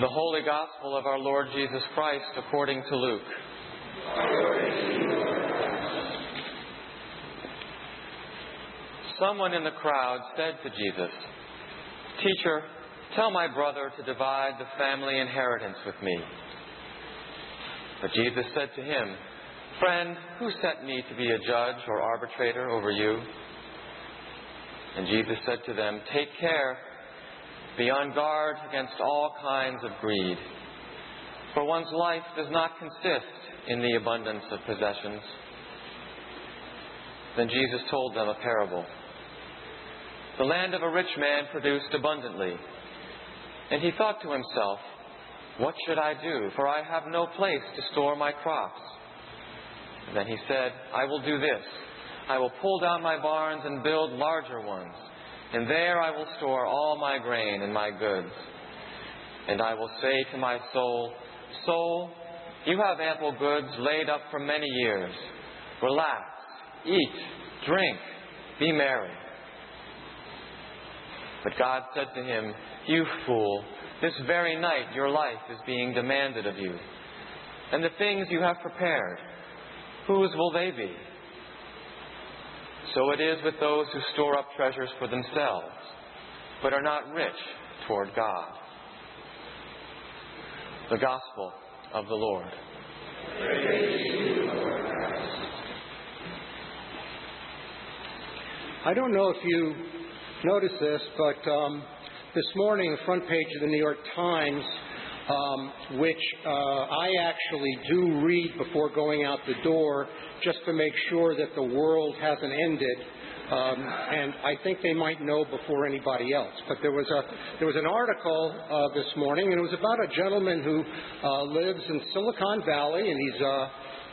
The Holy Gospel of our Lord Jesus Christ according to Luke. Someone in the crowd said to Jesus, Teacher, tell my brother to divide the family inheritance with me. But Jesus said to him, Friend, who sent me to be a judge or arbitrator over you? And Jesus said to them, Take care be on guard against all kinds of greed. For one's life does not consist in the abundance of possessions. Then Jesus told them a parable. The land of a rich man produced abundantly. And he thought to himself, What should I do? For I have no place to store my crops. And then he said, I will do this. I will pull down my barns and build larger ones and there I will store all my grain and my goods. And I will say to my soul, Soul, you have ample goods laid up for many years. Relax, eat, drink, be merry. But God said to him, You fool, this very night your life is being demanded of you. And the things you have prepared, whose will they be? So it is with those who store up treasures for themselves, but are not rich toward God. The Gospel of the Lord. I don't know if you noticed this, but um, this morning, the front page of the New York Times, um, which uh, I actually do read before going out the door, just to make sure that the world hasn't ended. Um, and I think they might know before anybody else. But there was a there was an article uh, this morning, and it was about a gentleman who uh, lives in Silicon Valley, and he's a,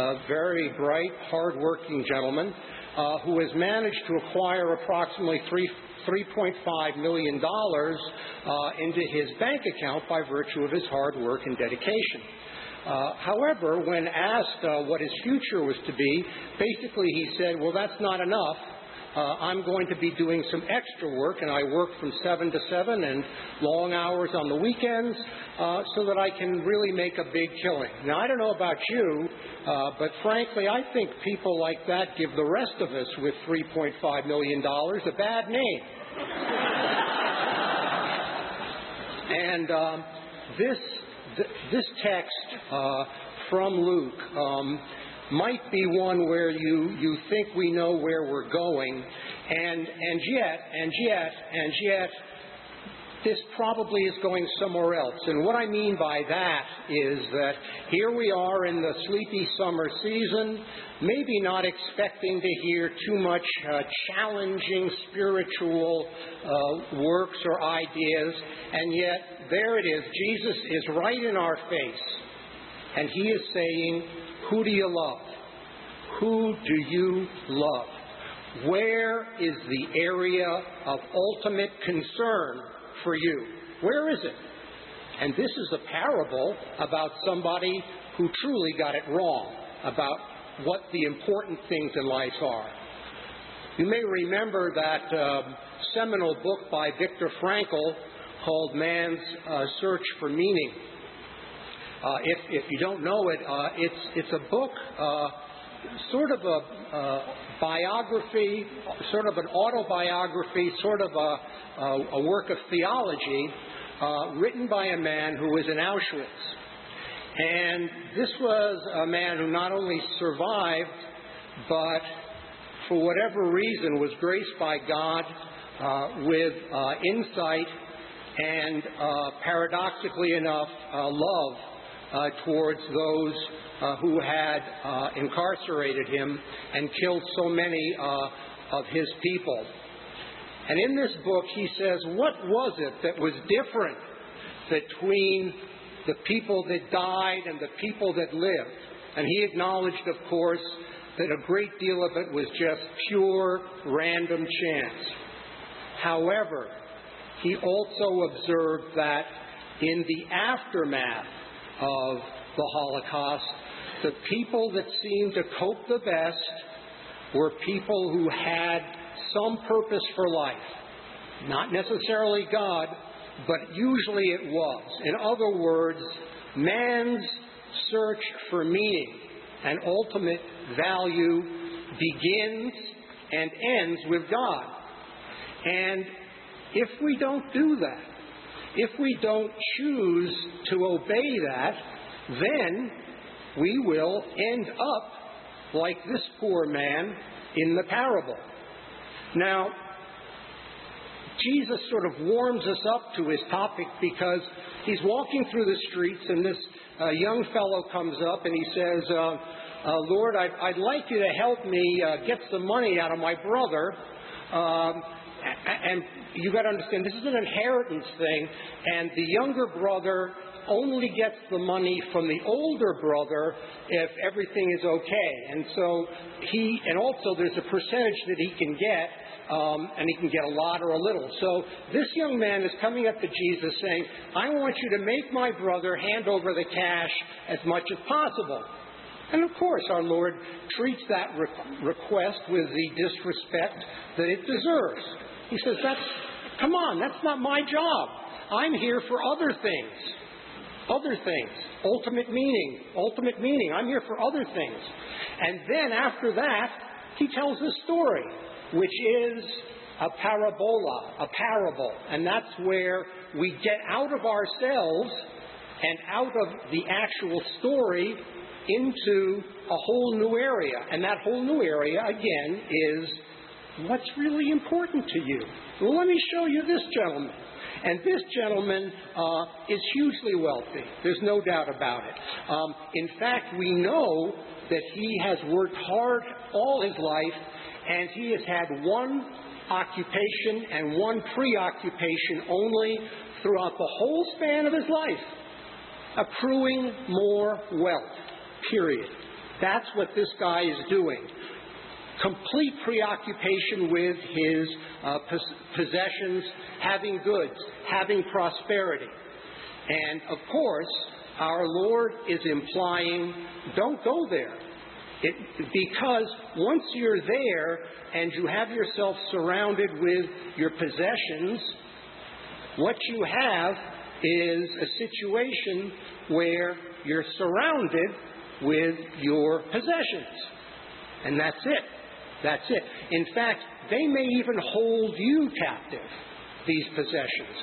a very bright, hardworking gentleman uh, who has managed to acquire approximately three. $3.5 million uh, into his bank account by virtue of his hard work and dedication. Uh, however, when asked uh, what his future was to be, basically he said, Well, that's not enough. Uh, I'm going to be doing some extra work, and I work from 7 to 7 and long hours on the weekends uh, so that I can really make a big killing. Now, I don't know about you, uh, but frankly, I think people like that give the rest of us with $3.5 million a bad name. and um, this this text uh, from Luke um, might be one where you, you think we know where we're going, and, and yet, and yet, and yet, this probably is going somewhere else. And what I mean by that is that here we are in the sleepy summer season, maybe not expecting to hear too much uh, challenging spiritual uh, works or ideas, and yet there it is. Jesus is right in our face, and he is saying, Who do you love? Who do you love? Where is the area of ultimate concern for you? Where is it? And this is a parable about somebody who truly got it wrong about what the important things in life are. You may remember that um, seminal book by Viktor Frankl called Man's uh, Search for Meaning. Uh, if, if you don't know it, uh, it's, it's a book, uh, sort of a uh, biography, sort of an autobiography, sort of a, a, a work of theology uh, written by a man who was in Auschwitz. And this was a man who not only survived, but for whatever reason was graced by God with insight and uh, paradoxically enough, uh, love uh, towards those uh, who had uh, incarcerated him and killed so many uh, of his people. And in this book, he says, What was it that was different between the people that died and the people that lived? And he acknowledged, of course, that a great deal of it was just pure random chance. However, he also observed that in the aftermath of the Holocaust, the people that seemed to cope the best were people who had some purpose for life. Not necessarily God, but usually it was. In other words, man's search for meaning and ultimate value begins and ends with God. And if we don't do that, if we don't choose to obey that, then we will end up like this poor man in the parable. Now, Jesus sort of warms us up to his topic because he's walking through the streets and this uh, young fellow comes up and he says, uh, uh, Lord, I'd, I'd, like you to help me uh, get some money out of my brother. Um, and you got to understand, this is an inheritance thing, and the younger brother only gets the money from the older brother if everything is okay. And so he, and also there's a percentage that he can get, um, and he can get a lot or a little. So this young man is coming up to Jesus saying, I want you to make my brother hand over the cash as much as possible. And of course, our Lord treats that re- request with the disrespect that it deserves. He says, That's, come on, that's not my job. I'm here for other things other things. Ultimate meaning, ultimate meaning. I'm here for other things. And then after that, he tells a story, which is a parabola, a parable. And that's where we get out of ourselves and out of the actual story into a whole new area. And that whole new area, again, is what's really important to you. Well, let me show you this gentleman. And this gentleman uh, is hugely wealthy. There's no doubt about it. Um, in fact, we know that he has worked hard all his life, and he has had one occupation and one preoccupation only throughout the whole span of his life accruing more wealth. Period. That's what this guy is doing complete preoccupation with his uh, possessions, having goods, having prosperity. And of course, our Lord is implying don't go there. It, because once you're there and you have yourself surrounded with your possessions, what you have is a situation where you're surrounded with your possessions. And that's it. That's it. In fact, they may even hold you captive, these possessions.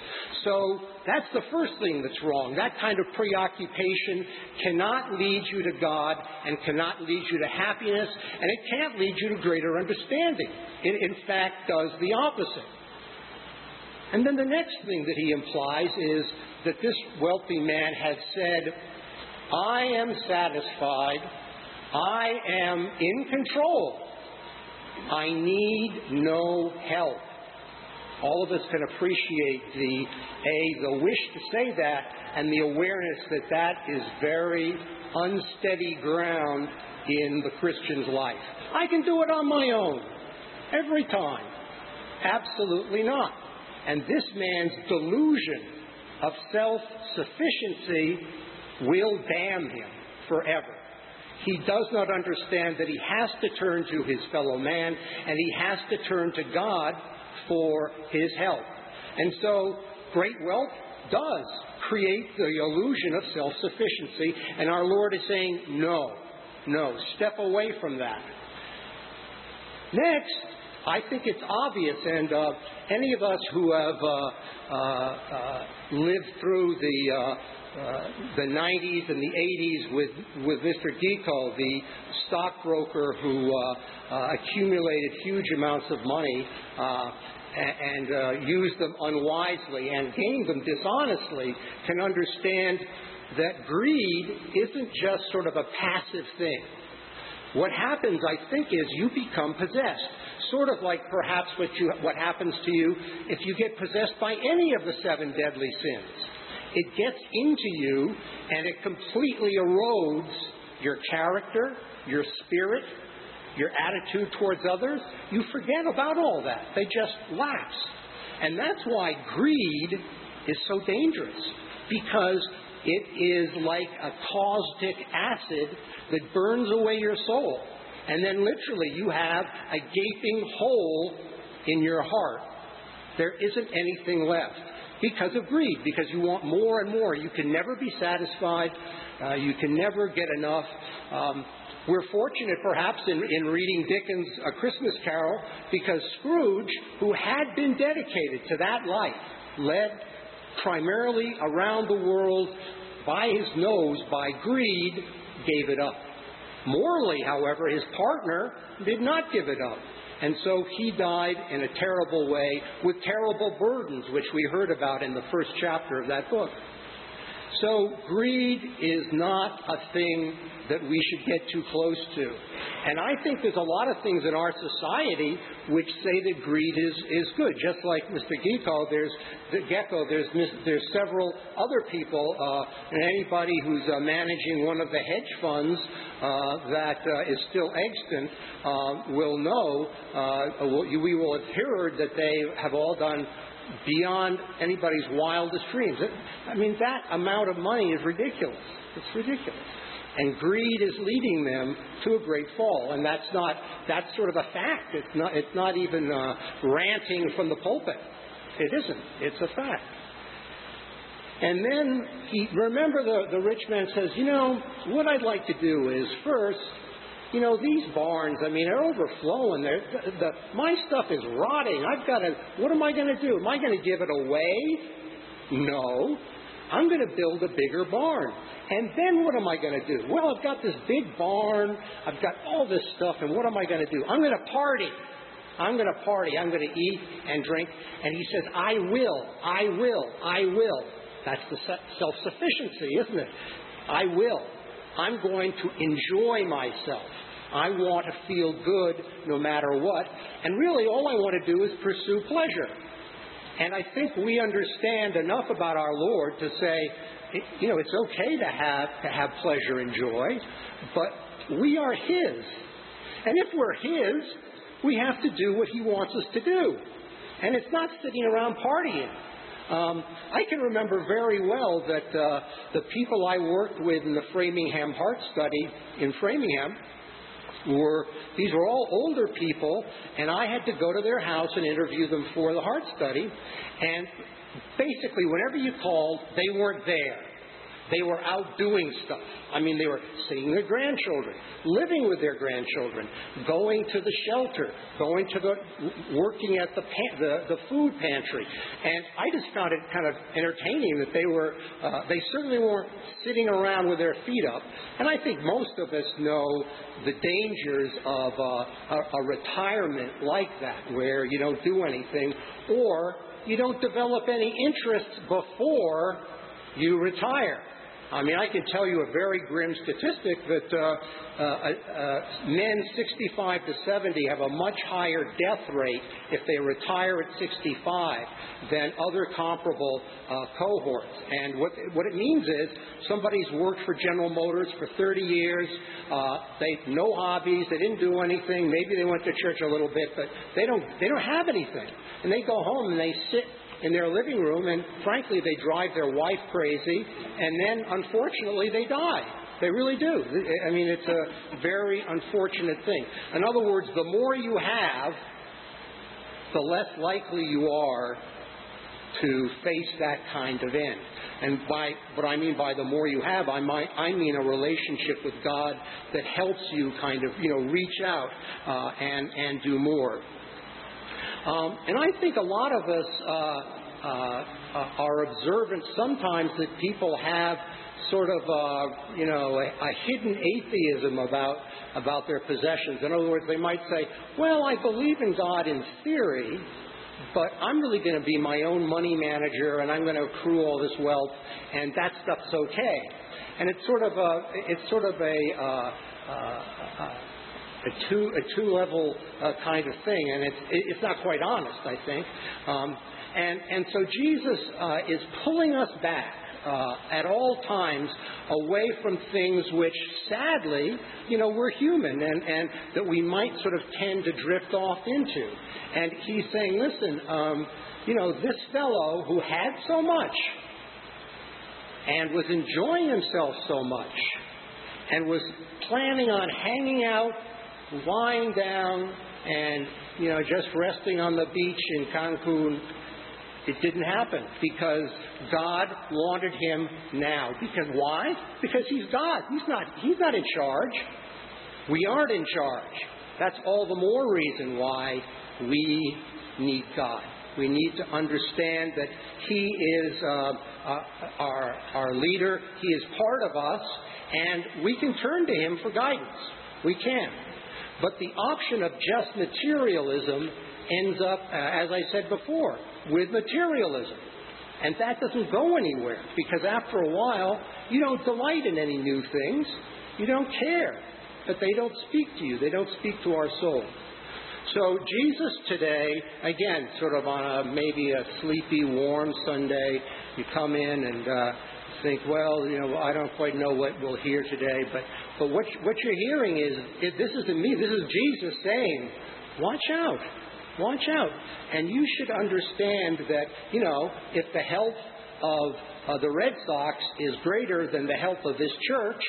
So that's the first thing that's wrong. That kind of preoccupation cannot lead you to God and cannot lead you to happiness, and it can't lead you to greater understanding. It, in fact, does the opposite. And then the next thing that he implies is that this wealthy man had said, I am satisfied, I am in control I need no help. All of us can appreciate the a the wish to say that and the awareness that that is very unsteady ground in the Christian's life. I can do it on my own every time. Absolutely not. And this man's delusion of self sufficiency will damn him forever. He does not understand that he has to turn to his fellow man and he has to turn to God for his help. And so, great wealth does create the illusion of self sufficiency, and our Lord is saying, no, no, step away from that. Next, I think it's obvious, and uh, any of us who have uh, uh, uh lived through the the 90s and the 80s with, with Mr. Gekko, the stockbroker who accumulated huge amounts of money uh, and uh, used them unwisely and gained them dishonestly, can understand that greed isn't just sort of a passive thing. What happens, I think, is you become possessed. Sort of like perhaps what, you, what happens to you if you get possessed by any of the seven deadly sins it gets into you and it completely erodes your character, your spirit, your attitude towards others. You forget about all that. They just lapse. And that's why greed is so dangerous because it is like a caustic acid that burns away your soul. And then literally you have a gaping hole in your heart. There isn't anything left. because of greed, because you want more and more. You can never be satisfied. Uh, you can never get enough. Um, we're fortunate, perhaps, in, in reading Dickens' A Christmas Carol, because Scrooge, who had been dedicated to that life, led primarily around the world by his nose by greed, gave it up. Morally, however, his partner did not give it up. And so he died in a terrible way with terrible burdens, which we heard about in the first chapter of that book. So greed is not a thing that we should get too close to. And I think there's a lot of things in our society which say that greed is, is good. Just like Mr. Gekko, there's the Gekko, there's there's several other people, uh, and anybody who's uh, managing one of the hedge funds uh, that uh, is still extant uh, will know. Uh, we will have heard that they have all done beyond anybody's wildest dreams. I mean, that amount of money is ridiculous. It's ridiculous. And greed is leading them to a great fall. And that's not, that's sort of a fact. It's not, it's not even uh, ranting from the pulpit. It isn't. It's a fact. And then he, remember the, the rich man says, you know, what I'd like to do is first you know, these barns, I mean, they're overflowing. They're, the, the, my stuff is rotting. I've got to, what am I going to do? Am I going to give it away? No. I'm going to build a bigger barn. And then what am I going to do? Well, I've got this big barn. I've got all this stuff, and what am I going to do? I'm going to party. I'm going to party. I'm going to eat and drink. And he says, I will, I will, I will. That's the self sufficiency, isn't it? I will. I'm going to enjoy myself. I want to feel good no matter what. And really, all I want to do is pursue pleasure. And I think we understand enough about our Lord to say, you know, it's okay to have to have pleasure and joy, but we are His. And if we're His, we have to do what He wants us to do. And it's not sitting around partying. Um, I can remember very well that uh, the people I worked with in the Framingham Heart Study in Framingham were these were all older people, and I had to go to their house and interview them for the heart study. And basically, whenever you called, they weren't there. They were out doing stuff. I mean, they were seeing their grandchildren, living with their grandchildren, going to the shelter, going to the, working at the, the, the food pantry. And I just found it kind of entertaining that they were, uh, they certainly weren't sitting around with their feet up. And I think most of us know the dangers of uh, a, a retirement like that, where you don't do anything, or you don't develop any interests before you retire. I mean, I can tell you a very grim statistic that uh, uh, uh, men 65 to 70 have a much higher death rate if they retire at 65 than other comparable uh, cohorts. And what, what it means is somebody's worked for General Motors for 30 years, uh, they no hobbies, they didn't do anything, maybe they went to church a little bit, but they don't, they don't have anything. And they go home and they sit in their living room, and frankly, they drive their wife crazy, and then unfortunately, they die. They really do. I mean, it's a very unfortunate thing. In other words, the more you have, the less likely you are to face that kind of end. And by what I mean by the more you have, I might I mean a relationship with God that helps you kind of you know reach out uh, and and do more. Um, and I think a lot of us uh, uh, uh, are observant sometimes that people have sort of, uh, you know, a, a hidden atheism about about their possessions. In other words, they might say, "Well, I believe in God in theory, but I'm really going to be my own money manager, and I'm going to accrue all this wealth, and that stuff's okay." And it's sort of a, it's sort of a uh, uh, a two a two level uh, kind of thing, and it's it's not quite honest, I think. Um, and and so Jesus uh, is pulling us back. Uh, at all times, away from things which, sadly, you know, we're human and, and that we might sort of tend to drift off into. And he's saying, listen, um, you know, this fellow who had so much and was enjoying himself so much and was planning on hanging out lying down and, you know, just resting on the beach in Cancun, It didn't happen because God wanted him now. Because why? Because he's God. He's not, he's not in charge. We aren't in charge. That's all the more reason why we need God. We need to understand that He is uh, uh, our, our leader, He is part of us, and we can turn to Him for guidance. We can. But the option of just materialism ends up, uh, as I said before, with materialism. And that doesn't go anywhere because after a while, you don't delight in any new things. You don't care. But they don't speak to you, they don't speak to our soul. So Jesus today, again, sort of on a maybe a sleepy, warm Sunday, you come in and uh, think, well, you know, I don't quite know what we'll hear today, but but what what you're hearing is it, this isn't me. This is Jesus saying, watch out, watch out, and you should understand that you know if the health of uh, the Red Sox is greater than the health of this church,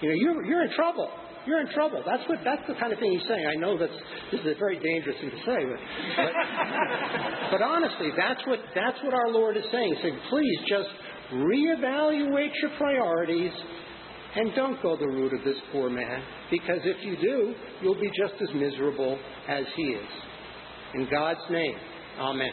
you know, you're you're in trouble you're in trouble. That's what that's the kind of thing he's saying. I know that this is a very dangerous thing to say, but but, but honestly, that's what that's what our Lord is saying. He's saying, please just reevaluate your priorities and don't go the route of this poor man, because if you do, you'll be just as miserable as he is. In God's name, Amen.